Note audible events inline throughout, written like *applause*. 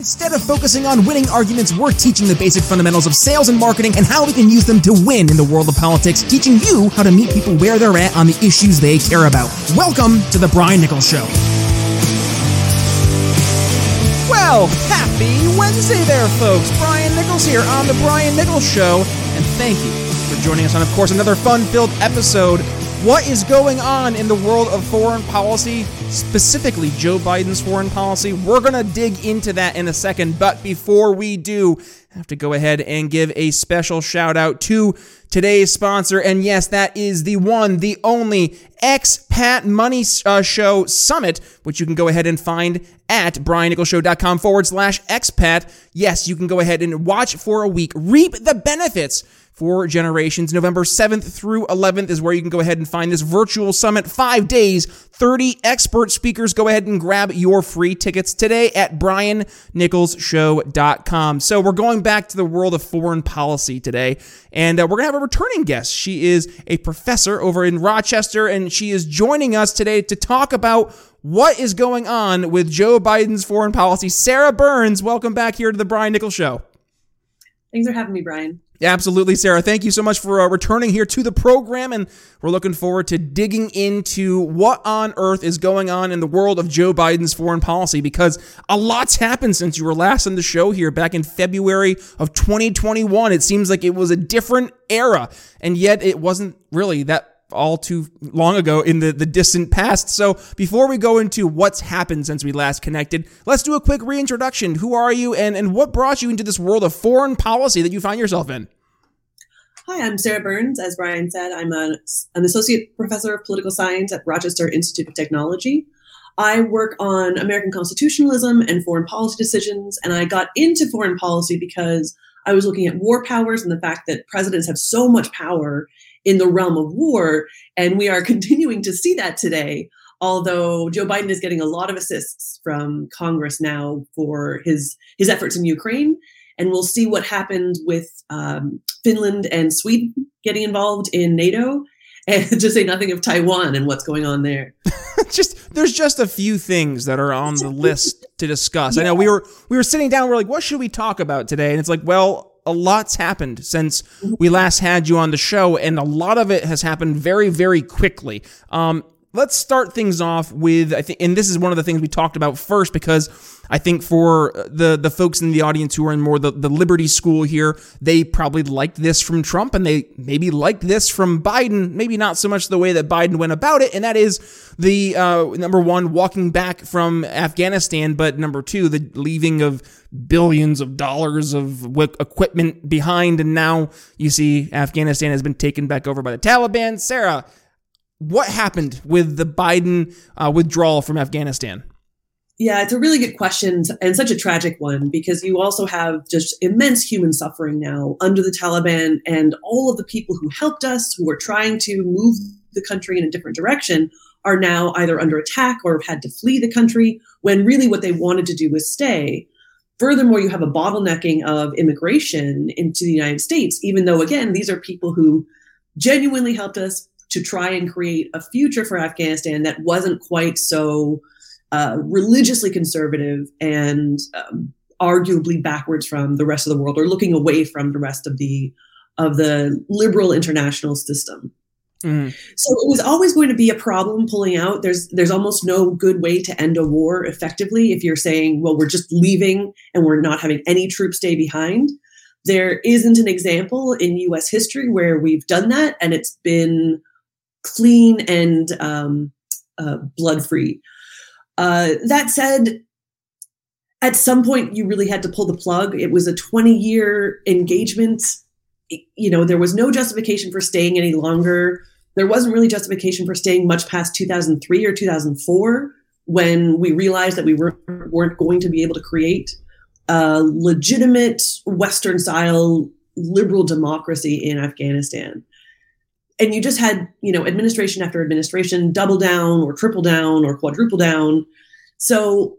Instead of focusing on winning arguments, we're teaching the basic fundamentals of sales and marketing and how we can use them to win in the world of politics, teaching you how to meet people where they're at on the issues they care about. Welcome to The Brian Nichols Show. Well, happy Wednesday there, folks. Brian Nichols here on The Brian Nichols Show, and thank you for joining us on, of course, another fun filled episode what is going on in the world of foreign policy, specifically Joe Biden's foreign policy? We're going to dig into that in a second. But before we do, I have to go ahead and give a special shout out to today's sponsor. And yes, that is the one, the only Expat Money uh, Show Summit, which you can go ahead and find at briannicholsshow.com forward slash expat. Yes, you can go ahead and watch for a week, reap the benefits for generations. November 7th through 11th is where you can go ahead and find this virtual summit. Five days, 30 expert speakers. Go ahead and grab your free tickets today at briannicholsshow.com. So we're going back to the world of foreign policy today, and uh, we're going to have a returning guest. She is a professor over in Rochester, and she is joining us today to talk about what is going on with Joe Biden's foreign policy. Sarah Burns, welcome back here to the Brian Nichols Show. Thanks for having me, Brian. Absolutely, Sarah. Thank you so much for uh, returning here to the program. And we're looking forward to digging into what on earth is going on in the world of Joe Biden's foreign policy because a lot's happened since you were last on the show here back in February of 2021. It seems like it was a different era, and yet it wasn't really that all too long ago in the, the distant past. So before we go into what's happened since we last connected, let's do a quick reintroduction. Who are you and, and what brought you into this world of foreign policy that you find yourself in? Hi, I'm Sarah Burns. As Brian said, I'm a, an associate professor of political science at Rochester Institute of Technology. I work on American constitutionalism and foreign policy decisions, and I got into foreign policy because I was looking at war powers and the fact that presidents have so much power in the realm of war. And we are *laughs* continuing to see that today, although Joe Biden is getting a lot of assists from Congress now for his, his efforts in Ukraine. And we'll see what happens with um, Finland and Sweden getting involved in NATO. *laughs* And to say nothing of Taiwan and what's going on there. *laughs* just there's just a few things that are on the list to discuss. Yeah. I know we were we were sitting down. We're like, what should we talk about today? And it's like, well, a lot's happened since we last had you on the show, and a lot of it has happened very, very quickly. Um, let's start things off with I think, and this is one of the things we talked about first because I think for the the folks in the audience who are in more the, the Liberty School here, they probably liked this from Trump and they maybe liked this from Biden, maybe not so much the way that Biden went about it, and that is the uh, number one, walking back from Afghanistan, but number two, the leaving of billions of dollars of equipment behind, and now you see Afghanistan has been taken back over by the Taliban. Sarah, what happened with the Biden uh, withdrawal from Afghanistan? Yeah, it's a really good question and such a tragic one because you also have just immense human suffering now under the Taliban and all of the people who helped us, who were trying to move the country in a different direction, are now either under attack or have had to flee the country when really what they wanted to do was stay. Furthermore, you have a bottlenecking of immigration into the United States, even though, again, these are people who genuinely helped us to try and create a future for Afghanistan that wasn't quite so uh, religiously conservative and um, arguably backwards from the rest of the world or looking away from the rest of the of the liberal international system. Mm. So it was always going to be a problem pulling out. There's there's almost no good way to end a war effectively if you're saying, well, we're just leaving and we're not having any troops stay behind. There isn't an example in U.S. history where we've done that and it's been clean and um, uh, blood free. Uh, that said, at some point you really had to pull the plug. It was a 20 year engagement. You know, there was no justification for staying any longer. There wasn't really justification for staying much past 2003 or 2004 when we realized that we were, weren't going to be able to create a legitimate Western style liberal democracy in Afghanistan and you just had you know administration after administration double down or triple down or quadruple down so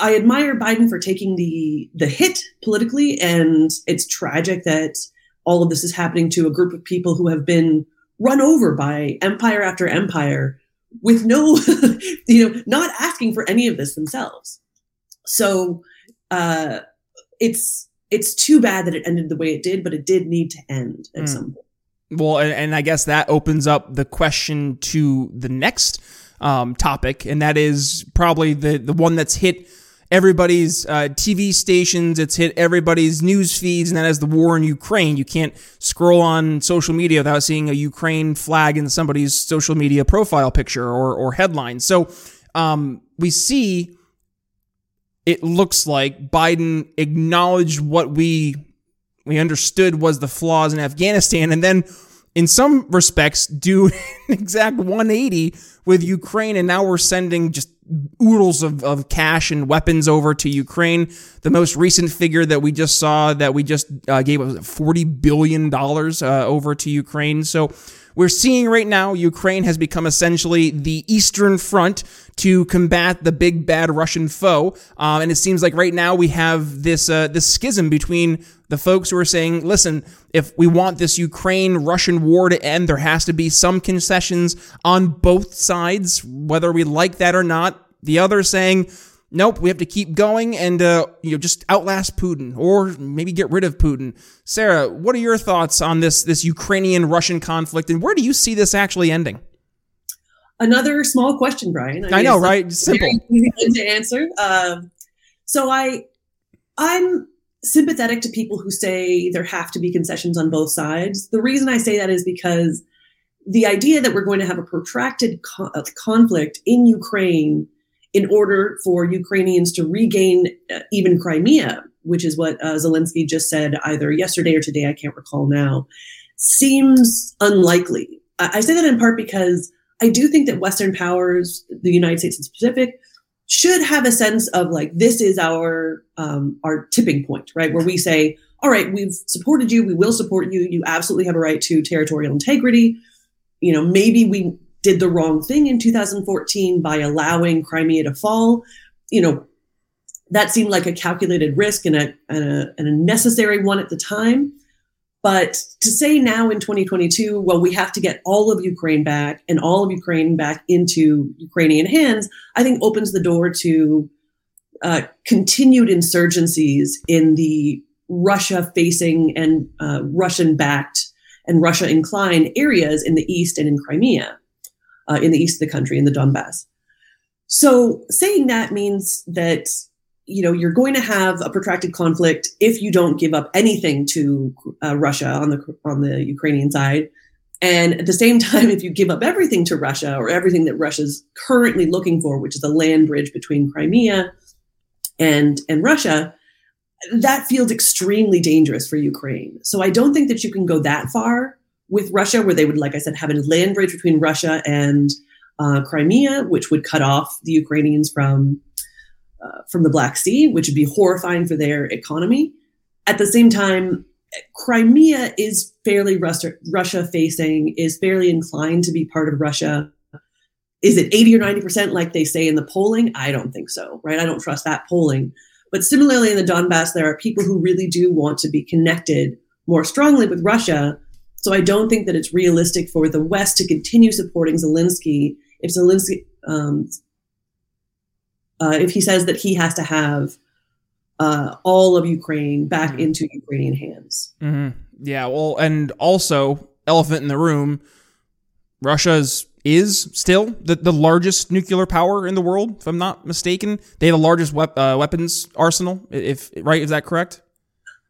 i admire biden for taking the the hit politically and it's tragic that all of this is happening to a group of people who have been run over by empire after empire with no *laughs* you know not asking for any of this themselves so uh, it's it's too bad that it ended the way it did, but it did need to end at mm. some point. Well, and, and, I guess that opens up the question to the next um, topic, and that is probably the the one that's hit everybody's uh, TV stations. It's hit everybody's news feeds, and that is the war in Ukraine. You can't scroll on social media without seeing a Ukraine flag in somebody's social media profile picture or, or headline. So um, we see it looks like Biden acknowledged what we we understood was the flaws in Afghanistan, and then in some respects do *laughs* an exact 180 with Ukraine, and now we're sending just oodles of, of cash and weapons over to Ukraine. The most recent figure that we just saw that we just uh, gave was $40 billion uh, over to Ukraine. So we're seeing right now Ukraine has become essentially the Eastern Front to combat the big bad Russian foe. Um, and it seems like right now we have this uh, this schism between the folks who are saying, listen, if we want this Ukraine Russian war to end, there has to be some concessions on both sides, whether we like that or not. The other saying, nope, we have to keep going and uh, you know just outlast Putin or maybe get rid of Putin. Sarah, what are your thoughts on this this Ukrainian Russian conflict and where do you see this actually ending? Another small question, Brian. I, I know, right? Simple *laughs* to answer. Um, so I, I'm sympathetic to people who say there have to be concessions on both sides. The reason I say that is because the idea that we're going to have a protracted co- conflict in Ukraine in order for Ukrainians to regain uh, even Crimea, which is what uh, Zelensky just said either yesterday or today, I can't recall now, seems unlikely. I, I say that in part because I do think that Western powers, the United States in specific, should have a sense of like this is our um, our tipping point, right? Where we say, all right, we've supported you, we will support you. You absolutely have a right to territorial integrity. You know, maybe we did the wrong thing in 2014 by allowing Crimea to fall. You know, that seemed like a calculated risk and a, and a, and a necessary one at the time. But to say now in 2022, well, we have to get all of Ukraine back and all of Ukraine back into Ukrainian hands, I think opens the door to uh, continued insurgencies in the Russia facing and uh, Russian backed and Russia inclined areas in the east and in Crimea uh, in the east of the country, in the Donbass. So saying that means that you know you're going to have a protracted conflict if you don't give up anything to uh, Russia on the on the Ukrainian side, and at the same *laughs* time, if you give up everything to Russia or everything that Russia's currently looking for, which is a land bridge between Crimea and and Russia, that feels extremely dangerous for Ukraine. So I don't think that you can go that far with Russia, where they would, like I said, have a land bridge between Russia and uh, Crimea, which would cut off the Ukrainians from uh, from the Black Sea, which would be horrifying for their economy. At the same time, Crimea is fairly Russia facing, is fairly inclined to be part of Russia. Is it 80 or 90% like they say in the polling? I don't think so, right? I don't trust that polling. But similarly, in the Donbass, there are people who really do want to be connected more strongly with Russia so I don't think that it's realistic for the West to continue supporting Zelensky if Zelensky, um, uh, if he says that he has to have uh, all of Ukraine back mm-hmm. into Ukrainian hands. Mm-hmm. Yeah, well, and also elephant in the room, Russia's is still the, the largest nuclear power in the world, if I'm not mistaken. They have the largest wep- uh, weapons arsenal. If right, is that correct?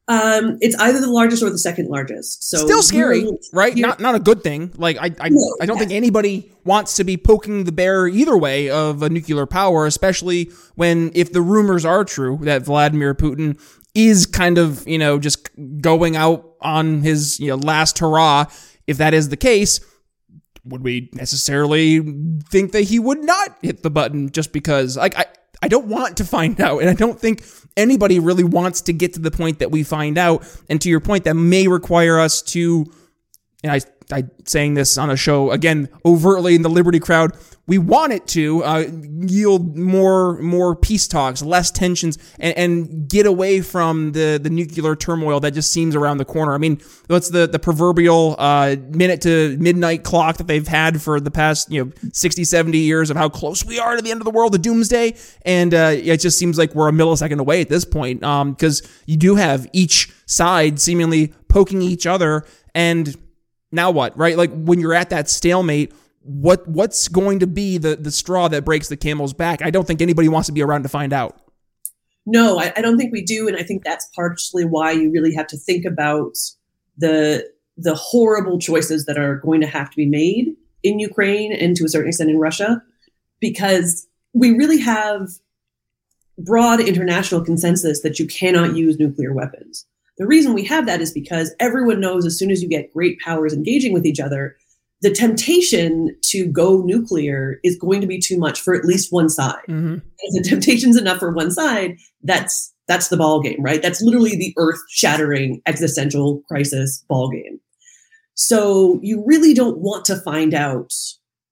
Um, it's either the largest or the second largest. So still scary, right? Not not a good thing. Like I I, no, I don't yeah. think anybody wants to be poking the bear either way of a nuclear power, especially when if the rumors are true that Vladimir Putin is kind of you know just going out on his you know last hurrah. If that is the case, would we necessarily think that he would not hit the button just because like I I don't want to find *laughs* out and I don't think anybody really wants to get to the point that we find out. And to your point, that may require us to, and I I saying this on a show again overtly in the Liberty crowd. We want it to uh, yield more more peace talks, less tensions, and, and get away from the the nuclear turmoil that just seems around the corner. I mean, what's the the proverbial uh, minute to midnight clock that they've had for the past you know 60, 70 years of how close we are to the end of the world, the doomsday, and uh, it just seems like we're a millisecond away at this point. Because um, you do have each side seemingly poking each other and now what, right? Like when you're at that stalemate, what what's going to be the the straw that breaks the camel's back? I don't think anybody wants to be around to find out. No, I, I don't think we do, and I think that's partially why you really have to think about the the horrible choices that are going to have to be made in Ukraine and to a certain extent in Russia, because we really have broad international consensus that you cannot use nuclear weapons. The reason we have that is because everyone knows as soon as you get great powers engaging with each other, the temptation to go nuclear is going to be too much for at least one side. Mm-hmm. If the temptation's enough for one side, that's that's the ball game, right? That's literally the earth-shattering existential crisis ball game. So you really don't want to find out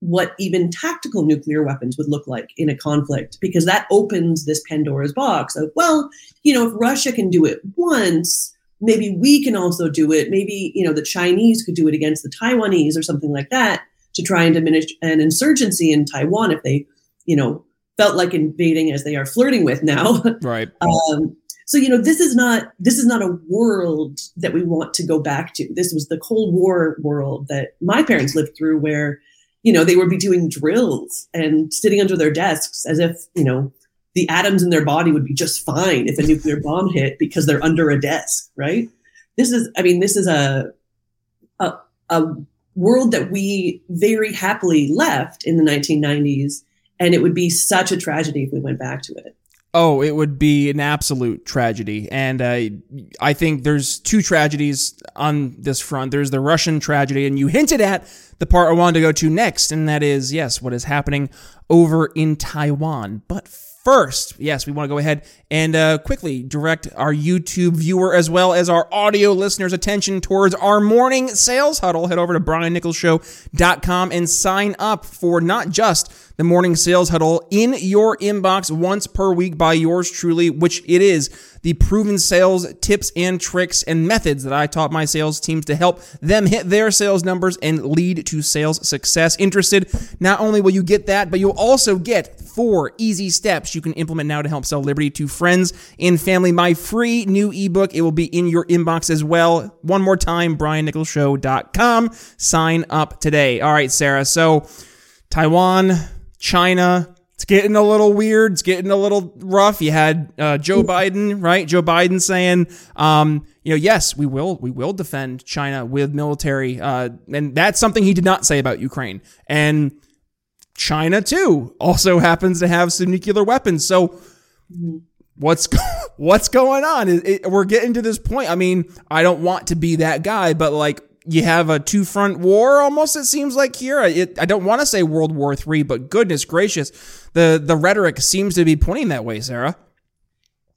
what even tactical nuclear weapons would look like in a conflict because that opens this Pandora's box of, well, you know, if Russia can do it once, maybe we can also do it. Maybe, you know, the Chinese could do it against the Taiwanese or something like that to try and diminish an insurgency in Taiwan if they, you know, felt like invading as they are flirting with now. *laughs* Right. um, so you know this is not this is not a world that we want to go back to this was the cold war world that my parents lived through where you know, they would be doing drills and sitting under their desks as if, you know, the atoms in their body would be just fine if a nuclear bomb hit because they're under a desk, right? This is, I mean, this is a, a, a world that we very happily left in the 1990s. And it would be such a tragedy if we went back to it. Oh, it would be an absolute tragedy. And uh, I think there's two tragedies on this front. There's the Russian tragedy, and you hinted at the part I wanted to go to next, and that is, yes, what is happening over in Taiwan. But first, yes, we want to go ahead and uh, quickly direct our YouTube viewer as well as our audio listeners' attention towards our morning sales huddle. Head over to briannicholsshow.com and sign up for not just the morning sales huddle in your inbox once per week by yours truly, which it is the proven sales tips and tricks and methods that I taught my sales teams to help them hit their sales numbers and lead to sales success. Interested? Not only will you get that, but you'll also get four easy steps you can implement now to help sell Liberty to friends and family. My free new ebook, it will be in your inbox as well. One more time, briannicholsshow.com. Sign up today. All right, Sarah. So, Taiwan China. It's getting a little weird. It's getting a little rough. You had uh, Joe Biden, right? Joe Biden saying, um, you know, yes, we will, we will defend China with military, uh, and that's something he did not say about Ukraine. And China too also happens to have some nuclear weapons. So, what's *laughs* what's going on? It, it, we're getting to this point. I mean, I don't want to be that guy, but like you have a two front war almost it seems like here it, i don't want to say world war three but goodness gracious the the rhetoric seems to be pointing that way sarah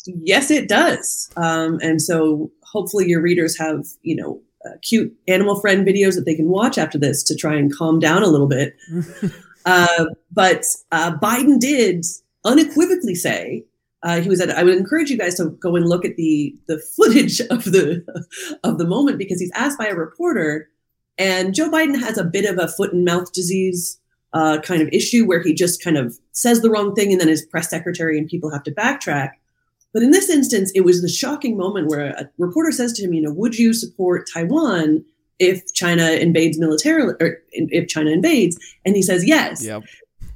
yes it does um, and so hopefully your readers have you know uh, cute animal friend videos that they can watch after this to try and calm down a little bit *laughs* uh, but uh, biden did unequivocally say uh, he was at. I would encourage you guys to go and look at the the footage *laughs* of the of the moment because he's asked by a reporter, and Joe Biden has a bit of a foot and mouth disease uh, kind of issue where he just kind of says the wrong thing and then his press secretary and people have to backtrack. But in this instance, it was the shocking moment where a reporter says to him, "You know, would you support Taiwan if China invades militarily, or if China invades?" And he says, "Yes." Yep.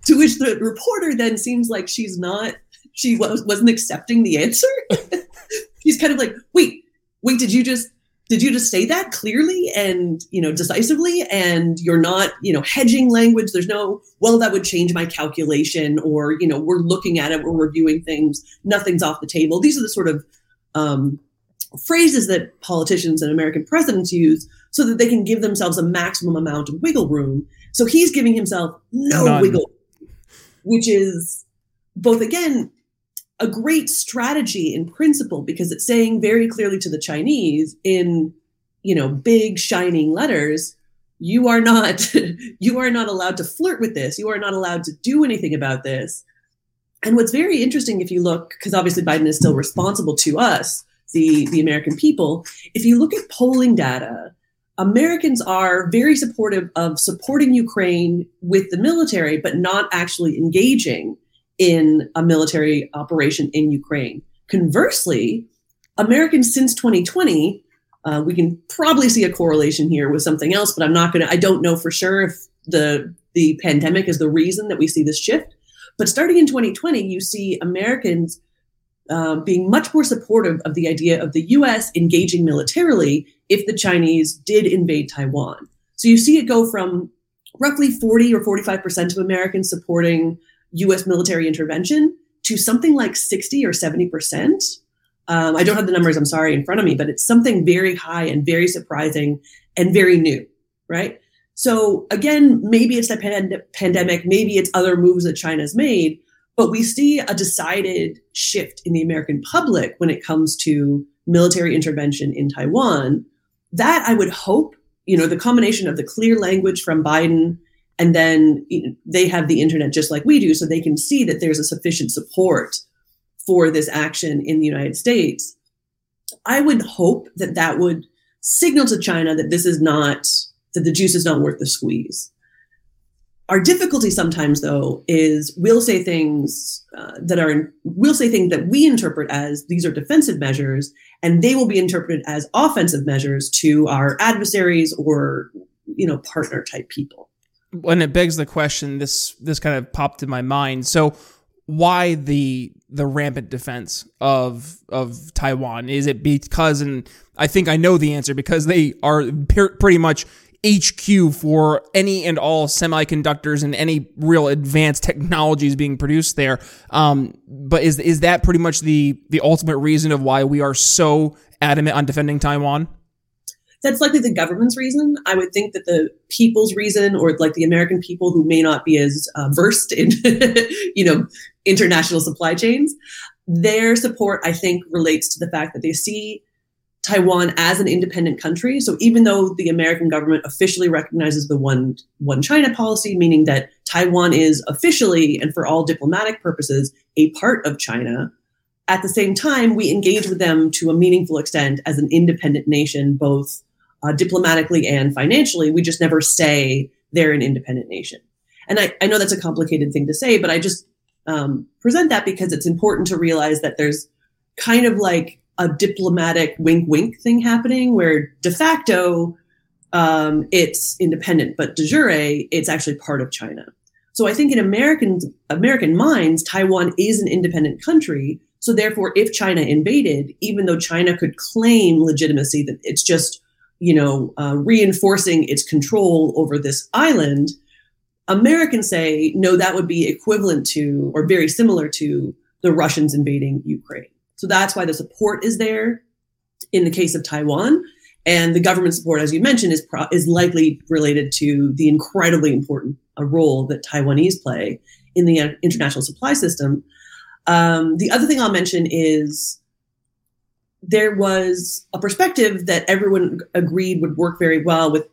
To which the reporter then seems like she's not she was, wasn't accepting the answer. *laughs* She's kind of like, wait, wait, did you just did you just say that clearly and you know decisively and you're not you know hedging language there's no well that would change my calculation or you know we're looking at it we're reviewing things nothing's off the table these are the sort of um, phrases that politicians and american presidents use so that they can give themselves a maximum amount of wiggle room. So he's giving himself no None. wiggle which is both again a great strategy in principle because it's saying very clearly to the Chinese in, you know, big shining letters, you are not *laughs* you are not allowed to flirt with this. You are not allowed to do anything about this. And what's very interesting if you look because obviously biden is still responsible to us the the american people if you look at polling data americans are very supportive of supporting ukraine with the military but not actually engaging in a military operation in ukraine conversely americans since 2020 uh, we can probably see a correlation here with something else, but I'm not going to, I don't know for sure if the, the pandemic is the reason that we see this shift. But starting in 2020, you see Americans uh, being much more supportive of the idea of the US engaging militarily if the Chinese did invade Taiwan. So you see it go from roughly 40 or 45% of Americans supporting US military intervention to something like 60 or 70% um, I don't have the numbers, I'm sorry, in front of me, but it's something very high and very surprising and very new, right? So again, maybe it's the pand- pandemic, maybe it's other moves that China's made, but we see a decided shift in the American public when it comes to military intervention in Taiwan. That I would hope, you know, the combination of the clear language from Biden and then you know, they have the internet just like we do, so they can see that there's a sufficient support for this action in the United States, I would hope that that would signal to China that this is not, that the juice is not worth the squeeze. Our difficulty sometimes, though, is we'll say things uh, that are, we'll say things that we interpret as these are defensive measures, and they will be interpreted as offensive measures to our adversaries or, you know, partner type people. When it begs the question, this this kind of popped in my mind. So, why the the rampant defense of of Taiwan? Is it because, and I think I know the answer because they are pretty much HQ for any and all semiconductors and any real advanced technologies being produced there. Um, but is is that pretty much the the ultimate reason of why we are so adamant on defending Taiwan? that's likely the government's reason. I would think that the people's reason, or like the American people who may not be as uh, versed in, *laughs* you know, international supply chains, their support, I think, relates to the fact that they see Taiwan as an independent country. So even though the American government officially recognizes the one one China policy, meaning that Taiwan is officially and for all diplomatic purposes a part of China, at the same time we engage with them to a meaningful extent as an independent nation, both uh, diplomatically and financially. We just never say they're an independent nation. And I, I know that's a complicated thing to say, but I just um, present that because it's important to realize that there's kind of like a diplomatic wink wink thing happening where de facto um, it's independent, but de jure it's actually part of China. So I think in American American minds, Taiwan is an independent country. So therefore, if China invaded, even though China could claim legitimacy that it's just you know, uh, reinforcing its control over this island, Americans say, no, that would be equivalent to or very similar to the Russians invading Ukraine. So that's why the support is there in the case of Taiwan. And the government support, as you mentioned, is, pro- is likely related to the incredibly important uh, role that Taiwanese play in the uh, international supply system. Um, the other thing I'll mention is there was a perspective that everyone agreed would work very well with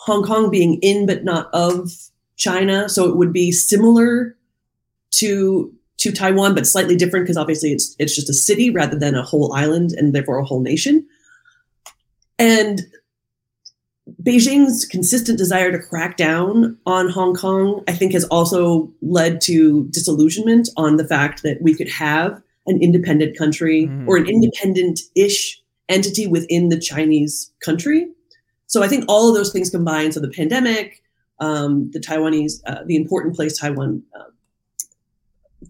Hong Kong being in but not of China. So it would be similar to to Taiwan, but slightly different because obviously it's it's just a city rather than a whole island and therefore a whole nation. And Beijing's consistent desire to crack down on Hong Kong, I think, has also led to disillusionment on the fact that we could have an independent country mm. or an independent-ish entity within the Chinese country. So I think all of those things combined. So the pandemic, um, the Taiwanese, uh, the important place Taiwan, uh,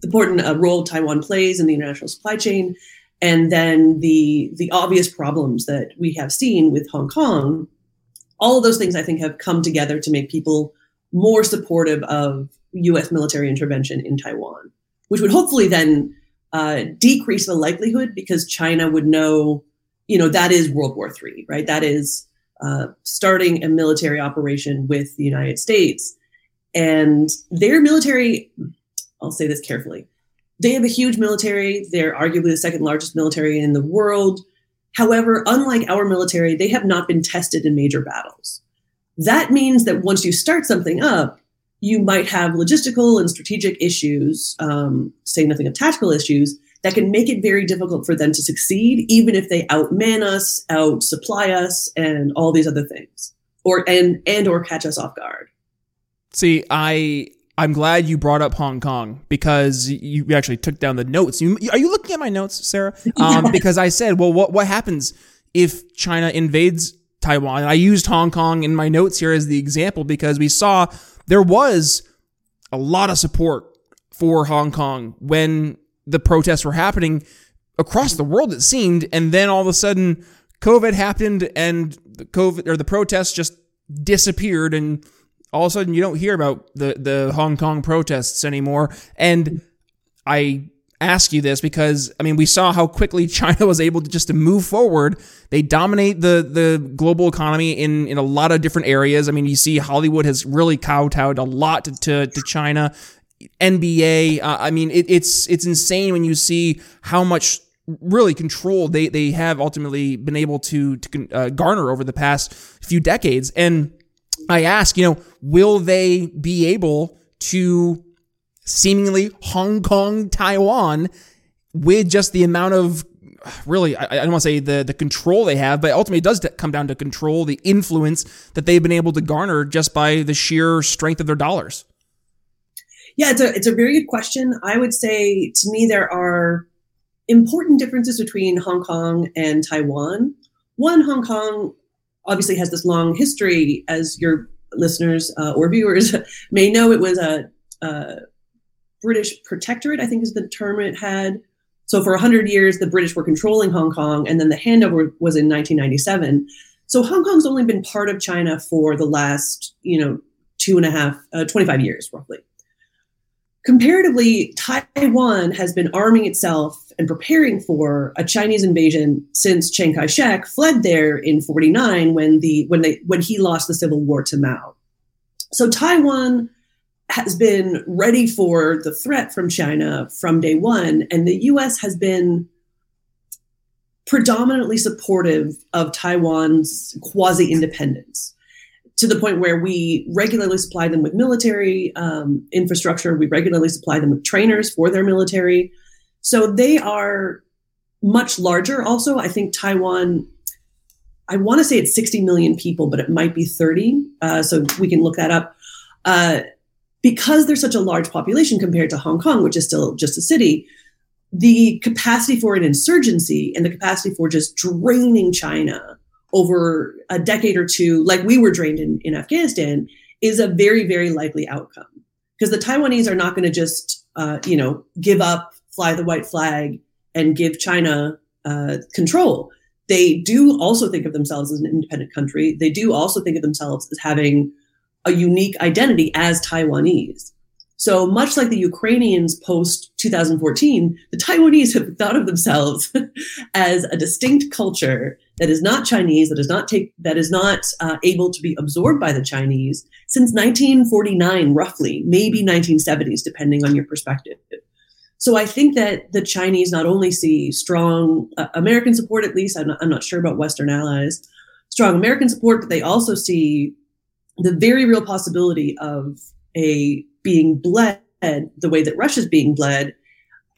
important uh, role Taiwan plays in the international supply chain, and then the the obvious problems that we have seen with Hong Kong. All of those things I think have come together to make people more supportive of U.S. military intervention in Taiwan, which would hopefully then uh, decrease the likelihood because China would know, you know, that is World War III, right? That is uh, starting a military operation with the United States. And their military, I'll say this carefully, they have a huge military. They're arguably the second largest military in the world. However, unlike our military, they have not been tested in major battles. That means that once you start something up, you might have logistical and strategic issues, um, say nothing of tactical issues, that can make it very difficult for them to succeed, even if they outman us, out supply us, and all these other things, or and and or catch us off guard. See, I I'm glad you brought up Hong Kong because you actually took down the notes. You, are you looking at my notes, Sarah? Um, because I said, well, what what happens if China invades Taiwan? I used Hong Kong in my notes here as the example because we saw there was a lot of support for Hong Kong when the protests were happening across the world, it seemed. And then all of a sudden, COVID happened and the COVID or the protests just disappeared. And all of a sudden, you don't hear about the, the Hong Kong protests anymore. And I ask you this because I mean we saw how quickly *laughs* China was able to just to move forward. They dominate the the global economy in in a lot of different areas. I mean you see Hollywood has really kowtowed a lot to to, China. NBA. Uh, I mean it, it's it's insane when you see how much really control they they have ultimately been able to to uh, garner over the past few decades. And I ask, you know, will they be able to seemingly Hong Kong, Taiwan, with just the amount of really, I, I don't want to say the, the control they have, but ultimately it does come down to control, the influence that they've been able to garner just by the sheer strength of their dollars. Yeah, it's a, it's a very good question. I would say to me, there are important differences between Hong Kong and Taiwan. One, Hong Kong obviously has this long history, as your listeners uh, or viewers *laughs* may know. It was a, a British protectorate, I think is the term it had. So for 100 years, the British were controlling Hong Kong, and then the handover was in 1997. So Hong Kong's only been part of China for the last, you know, two and a half, uh, 25 years roughly. Comparatively, Taiwan has been arming itself and preparing for a Chinese invasion since Chiang Kai-shek fled there in 49 when the when they when he lost the civil war to Mao. So Taiwan has been ready for the threat from China from day one, and the US has been predominantly supportive of Taiwan's quasi independence to the point where we regularly supply them with military um, infrastructure, we regularly supply them with trainers for their military. So they are much larger. Also, I think Taiwan. I want to say it's 60 million people, but it might be 30. Uh, so we can look that up. Uh, because there's such a large population compared to Hong Kong, which is still just a city, the capacity for an insurgency and the capacity for just draining China over a decade or two, like we were drained in, in Afghanistan, is a very, very likely outcome. Because the Taiwanese are not going to just, uh, you know, give up, fly the white flag, and give China uh, control. They do also think of themselves as an independent country. They do also think of themselves as having a unique identity as Taiwanese. So much like the Ukrainians post 2014, the Taiwanese have thought of themselves *laughs* as a distinct culture that is not Chinese, that is not take, that is not uh, able to be absorbed by the Chinese since 1949, roughly, maybe 1970s, depending on your perspective. So I think that the Chinese not only see strong uh, American support, at least I'm not, I'm not sure about Western allies, strong American support, but they also see the very real possibility of a being bled the way that Russia's being bled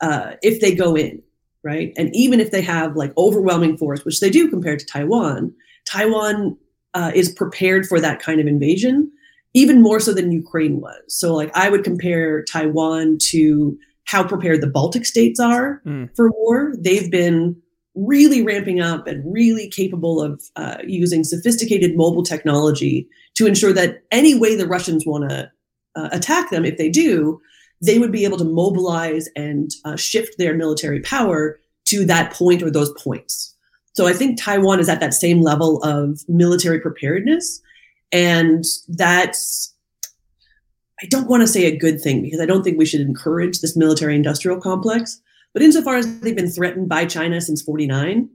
uh, if they go in, right? And even if they have like overwhelming force, which they do compared to Taiwan, Taiwan uh, is prepared for that kind of invasion, even more so than Ukraine was. So, like, I would compare Taiwan to how prepared the Baltic states are mm. for war. They've been really ramping up and really capable of uh, using sophisticated mobile technology to ensure that any way the Russians want to uh, attack them, if they do, they would be able to mobilize and uh, shift their military power to that point or those points. So I think Taiwan is at that same level of military preparedness. And that's, I don't want to say a good thing because I don't think we should encourage this military industrial complex. But insofar as they've been threatened by China since 49,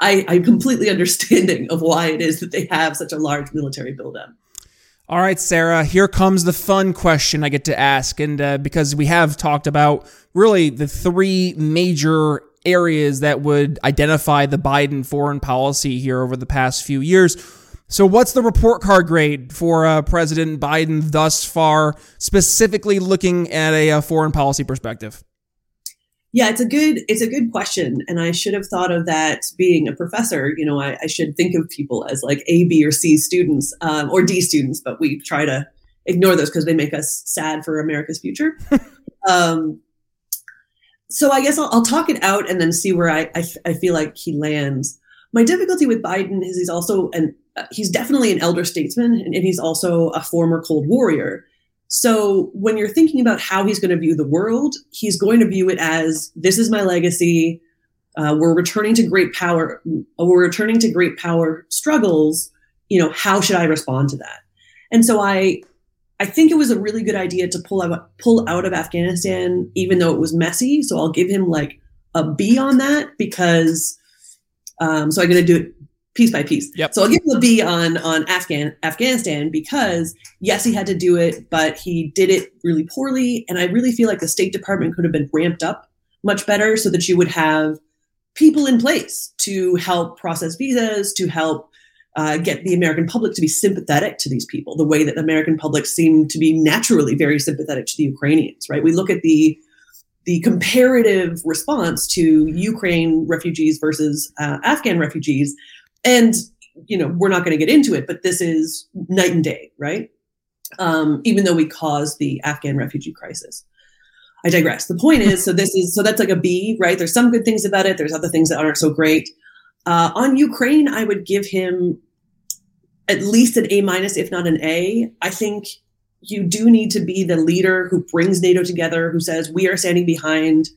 I, I'm completely understanding of why it is that they have such a large military buildup. All right, Sarah, here comes the fun question I get to ask. And uh, because we have talked about really the three major areas that would identify the Biden foreign policy here over the past few years, So, what's the report card grade for uh, President Biden thus far, specifically looking at a, a, foreign policy perspective? Yeah, it's a good it's a good question, and I should have thought of that being a professor. You know, I, I should think of people as like A, B, or C students um, or D students, but we try to ignore those because they make us sad for America's future. *laughs* um, so I guess I'll, I'll, talk it out and then see where I, I, I feel like he lands. My difficulty with Biden is he's also an uh, he's definitely an elder statesman and, he's also a former Cold Warrior. So when you're thinking about how he's going to view the world, he's going to view it as this is my legacy. Uh, we're returning to great power. We're returning to great power struggles. You know, how should I respond to that? And so I, I think it was a really good idea to pull out pull out of Afghanistan, even though it was messy. So I'll give him like a B on that because. Um, so I'm going to do it piece by piece. Yep. So I'll give him a B on on Afghan Afghanistan because yes, he had to do it, but he did it really poorly. And I really feel like the State Department could have been ramped up much better so that you would have people in place to help process visas, to help uh, get the American public to be sympathetic to these people, the way that the American public seem to be naturally very sympathetic to the Ukrainians. Right? We look at the the comparative response to Ukraine refugees versus uh, Afghan refugees, and you know we're not going to get into it but this is night and day right? Um, even though we caused the afghan refugee crisis. I digress. The point is so this is so that's like a b right? There's some good things about it. There's other things that aren't so great. Uh, on ukraine i would give him at least an a minus if not an a. I think you do need to be the leader who brings nato together who says we are standing behind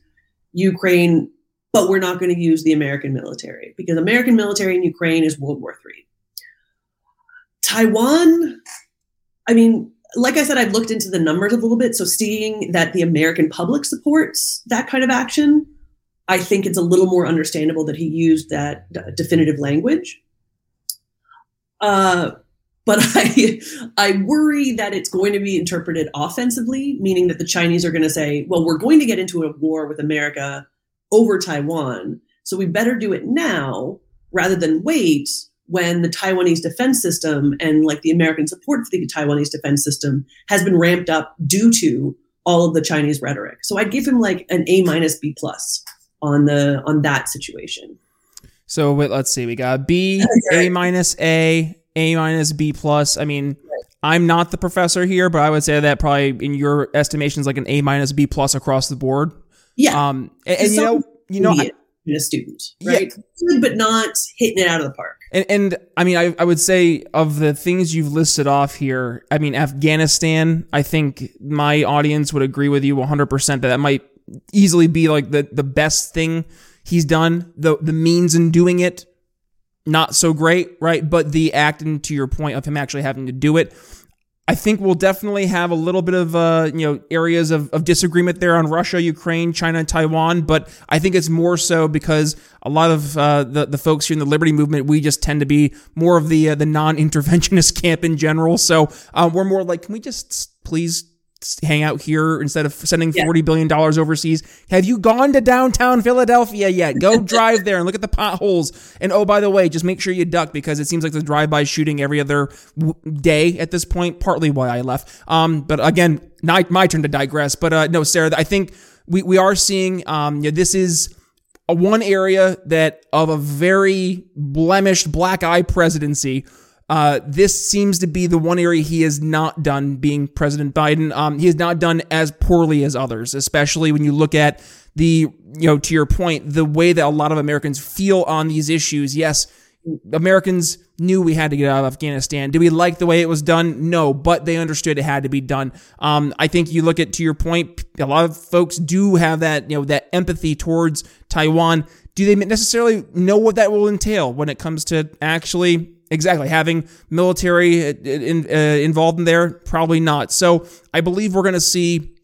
ukraine but we're not going to use the American military because American military in Ukraine is World War III. Taiwan, I mean, like I said, I've looked into the numbers a little bit. So seeing that the American public supports that kind of action, I think it's a little more understandable that he used that d- definitive language. Uh, but *laughs* I, I worry that it's going to be interpreted offensively, meaning that the Chinese are going to say, well, we're going to get into a war with America over Taiwan. So we better do it now rather than wait when the Taiwanese defense system and like the American support for the Taiwanese defense system has been ramped up due to all of the Chinese rhetoric. So I'd give him like an A minus B plus on the on that situation. So wait, let's see. We got B, *laughs* A minus A, A minus B plus. I mean, I'm not the professor here, but I would say that probably in your estimations like an A minus B plus across the board. Yeah. Um, and, and you know, you know, I, a student, right? Yeah. Good, but not hitting it out of the park. And, and I mean, I, I would say of the things you've listed off here, I mean, Afghanistan, I think my audience would agree with you 100% that that might easily be like the, the best thing he's done. The, the means in doing it, not so great, right? But the acting to your point of him actually having to do it, I think we'll definitely have a little bit of uh, you know areas of, of disagreement there on Russia, Ukraine, China, and Taiwan. But I think it's more so because a lot of uh, the the folks here in the Liberty movement, we just tend to be more of the uh, the non interventionist *laughs* camp in general. So uh, we're more like, can we just please hang out here instead of sending yeah. $40 billion overseas. Have you gone to downtown Philadelphia yet? Go *laughs* drive there and look at the potholes. And oh, by the way, just make sure you duck because it seems like the drive-by shooting every other day at this point, partly why I left. Um, but again, not my turn to digress. But uh, no, Sarah, I think we, we are seeing, um, you know, this is a one area that of a very blemished black eye presidency uh, this seems to be the one area he has not done being President Biden. Um, he has not done as poorly as others, especially when you look at the, you know, to your point, the way that a lot of Americans feel on these issues. Yes, Americans knew we had to get out of Afghanistan. Did we like the way it was done? No, but they understood it had to be done. Um, I think you look at to your point, a lot of folks do have that, you know, that empathy towards Taiwan. Do they necessarily know what that will entail when it comes to actually Exactly. Having military uh, in, uh, involved in there, probably not. So I believe we're going to see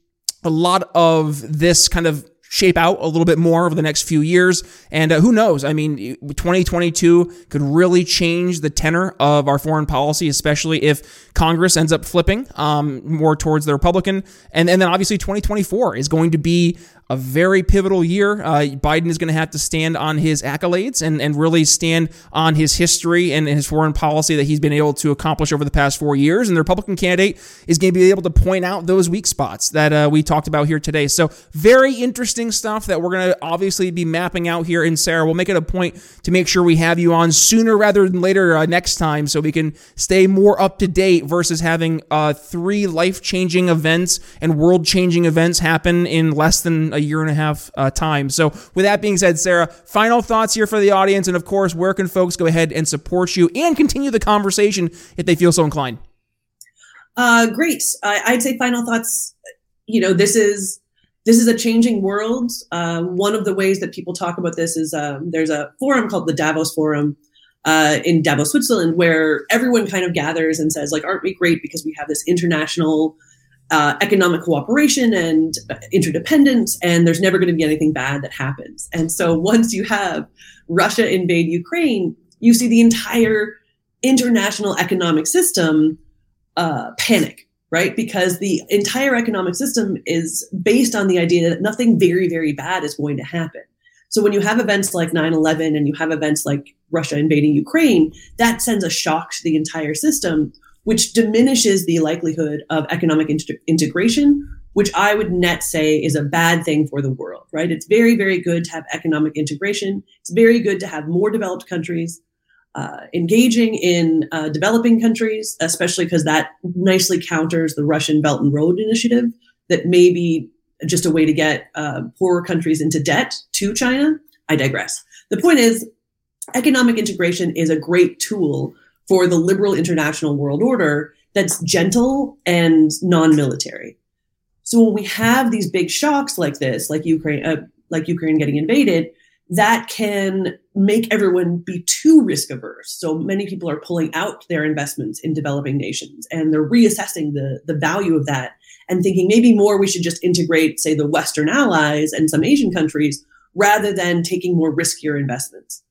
a lot of this kind of shape out a little bit more over the next few years. And uh, who knows? I mean, 2022 could really change the tenor of our foreign policy, especially if Congress ends up flipping um, more towards the Republican. And, and then obviously 2024 is going to be a very pivotal year. Uh, Biden is going to have to stand on his accolades and, and really stand on his history and his foreign policy that he's been able to accomplish over the past four years. And the Republican candidate is going to be able to point out those weak spots that uh, we talked about here today. So, very interesting stuff that we're going to obviously be mapping out here. And Sarah, we'll make it a point to make sure we have you on sooner rather than later uh, next time so we can stay more up to date versus having uh, three life changing events and world changing events happen in less than a year and a half uh, time. So, with that being said, Sarah, final thoughts here for the audience. And of course, where can folks go ahead and support you and continue the conversation if they feel so inclined? Uh, great. I'd say final thoughts. You know, this is this is a changing world. Uh, one of the ways that people talk about this is um, there's a forum called the Davos Forum uh, in Davos, Switzerland, where everyone kind of gathers and says, like, aren't we great because we have this international uh, economic cooperation and interdependence, and there's never going to be anything bad that happens. And so once you have Russia invade Ukraine, you see the entire international economic system uh, panic, right? Because the entire economic system is based on the idea that nothing very, very bad is going to happen. So when you have events like 9 11 and you have events like Russia invading Ukraine, that sends a shock to the entire system, which diminishes the likelihood of economic inter- integration, which I would net say is a bad thing for the world, right? It's very, very good to have economic integration. It's very good to have more developed countries uh, engaging in uh, developing countries, especially because that nicely counters the Russian Belt and Road Initiative that may be just a way to get uh, poorer countries into debt to China. I digress. The point is, economic integration is a great tool for the liberal international world order that's gentle and non-military. So when we have these big shocks like this, like Ukraine, uh, like Ukraine getting invaded, that can make everyone be too risk averse. So many people are pulling out their investments in developing nations and they're reassessing the, the value of that and thinking maybe more we should just integrate, say, the Western allies and some Asian countries rather than taking more riskier investments.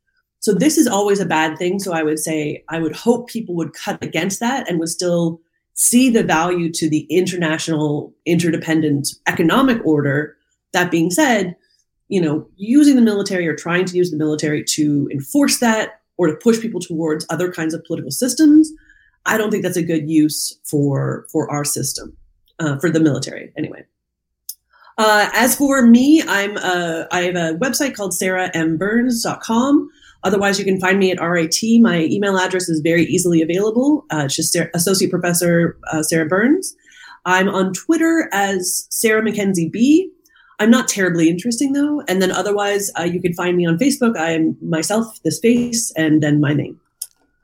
So this is always a bad thing. So I would say I would hope people would cut against that and would still see the value to the international interdependent economic order. That being said, you know, using the military or trying to use the military to enforce that or to push people towards other kinds of political systems, I don't think that's a good use for for our system, uh, for the military anyway. Uh, as for me, I'm uh, I have a website called sarahmburns.com. Otherwise, you can find me at RIT. My email address is very easily available. Uh, it's just Associate Professor uh, Sarah Burns. I'm on Twitter as Sarah Mackenzie B. I'm not terribly interesting though. And then otherwise, uh, you can find me on Facebook. I am myself, this face, and then my name.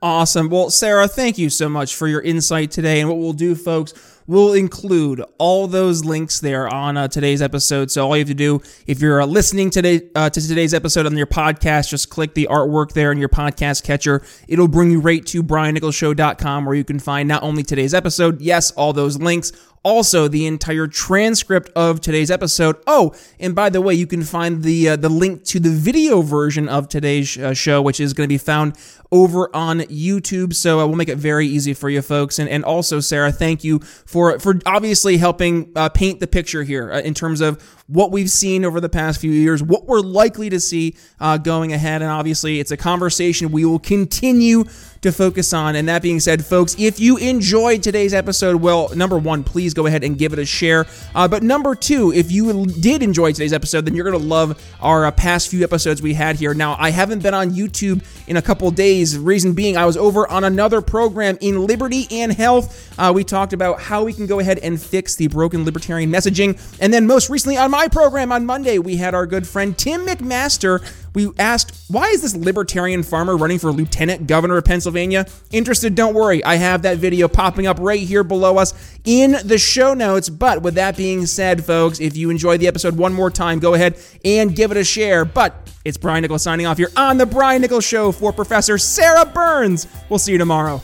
Awesome. Well, Sarah, thank you so much for your insight today. And what we'll do, folks, we'll include all those links there on uh, today's episode. So all you have to do, if you're uh, listening today uh, to today's episode on your podcast, just click the artwork there in your podcast catcher. It'll bring you right to briannicholsshow.com where you can find not only today's episode, yes, all those links, also the entire transcript of today's episode. Oh, and by the way, you can find the uh, the link to the video version of today's uh, show, which is going to be found over on YouTube. So uh, we'll make it very easy for you folks. And and also, Sarah, thank you for for obviously helping uh, paint the picture here uh, in terms of what we've seen over the past few years, what we're likely to see uh, going ahead. And obviously, it's a conversation we will continue to focus on. And that being said, folks, if you enjoyed today's episode, well, number one, please go ahead and give it a share. Uh, but number two, if you did enjoy today's episode, then you're going to love our uh, past few episodes we had here. Now, I haven't been on YouTube in a couple days. Reason being, I was over on another program in Liberty and Health. Uh, we talked about how we can go ahead and fix the broken libertarian messaging. And then most recently on my program on Monday, we had our good friend Tim McMaster we asked, why is this libertarian farmer running for lieutenant governor of Pennsylvania? Interested? Don't worry. I have that video popping up right here below us in the show notes. But with that being said, folks, if you enjoyed the episode one more time, go ahead and give it a share. But it's Brian Nichols signing off here on The Brian Nichols Show for Professor Sarah Burns. We'll see you tomorrow.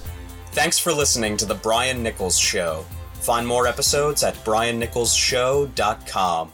Thanks for listening to The Brian Nichols Show. Find more episodes at briannicholsshow.com.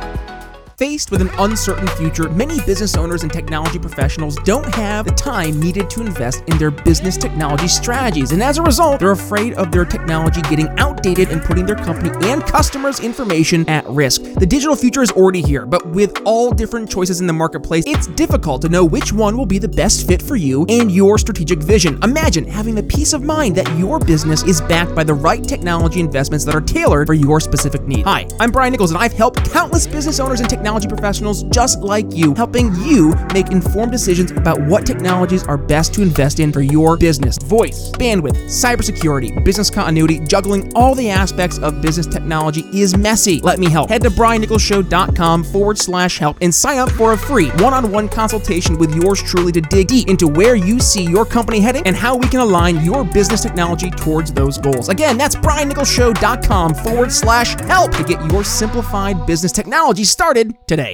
Faced with an uncertain future, many business owners and technology professionals don't have the time needed to invest in their business technology strategies, and as a result, they're afraid of their technology getting outdated and putting their company and customers' information at risk. The digital future is already here, but with all different choices in the marketplace, it's difficult to know which one will be the best fit for you and your strategic vision. Imagine having the peace of mind that your business is backed by the right technology investments that are tailored for your specific need. Hi, I'm Brian Nichols, and I've helped countless business owners and technology professionals just like you, helping you make informed decisions about what technologies are best to invest in for your business. Voice, bandwidth, cybersecurity, business continuity, juggling all the aspects of business technology is messy. Let me help. Head to briannicholsshow.com forward slash help and sign up for a free one on one consultation with yours truly to dig deep into where you see your company heading and how we can align your business technology towards those goals. Again, that's briannicholsshow.com forward slash help to get your simplified business technology started today.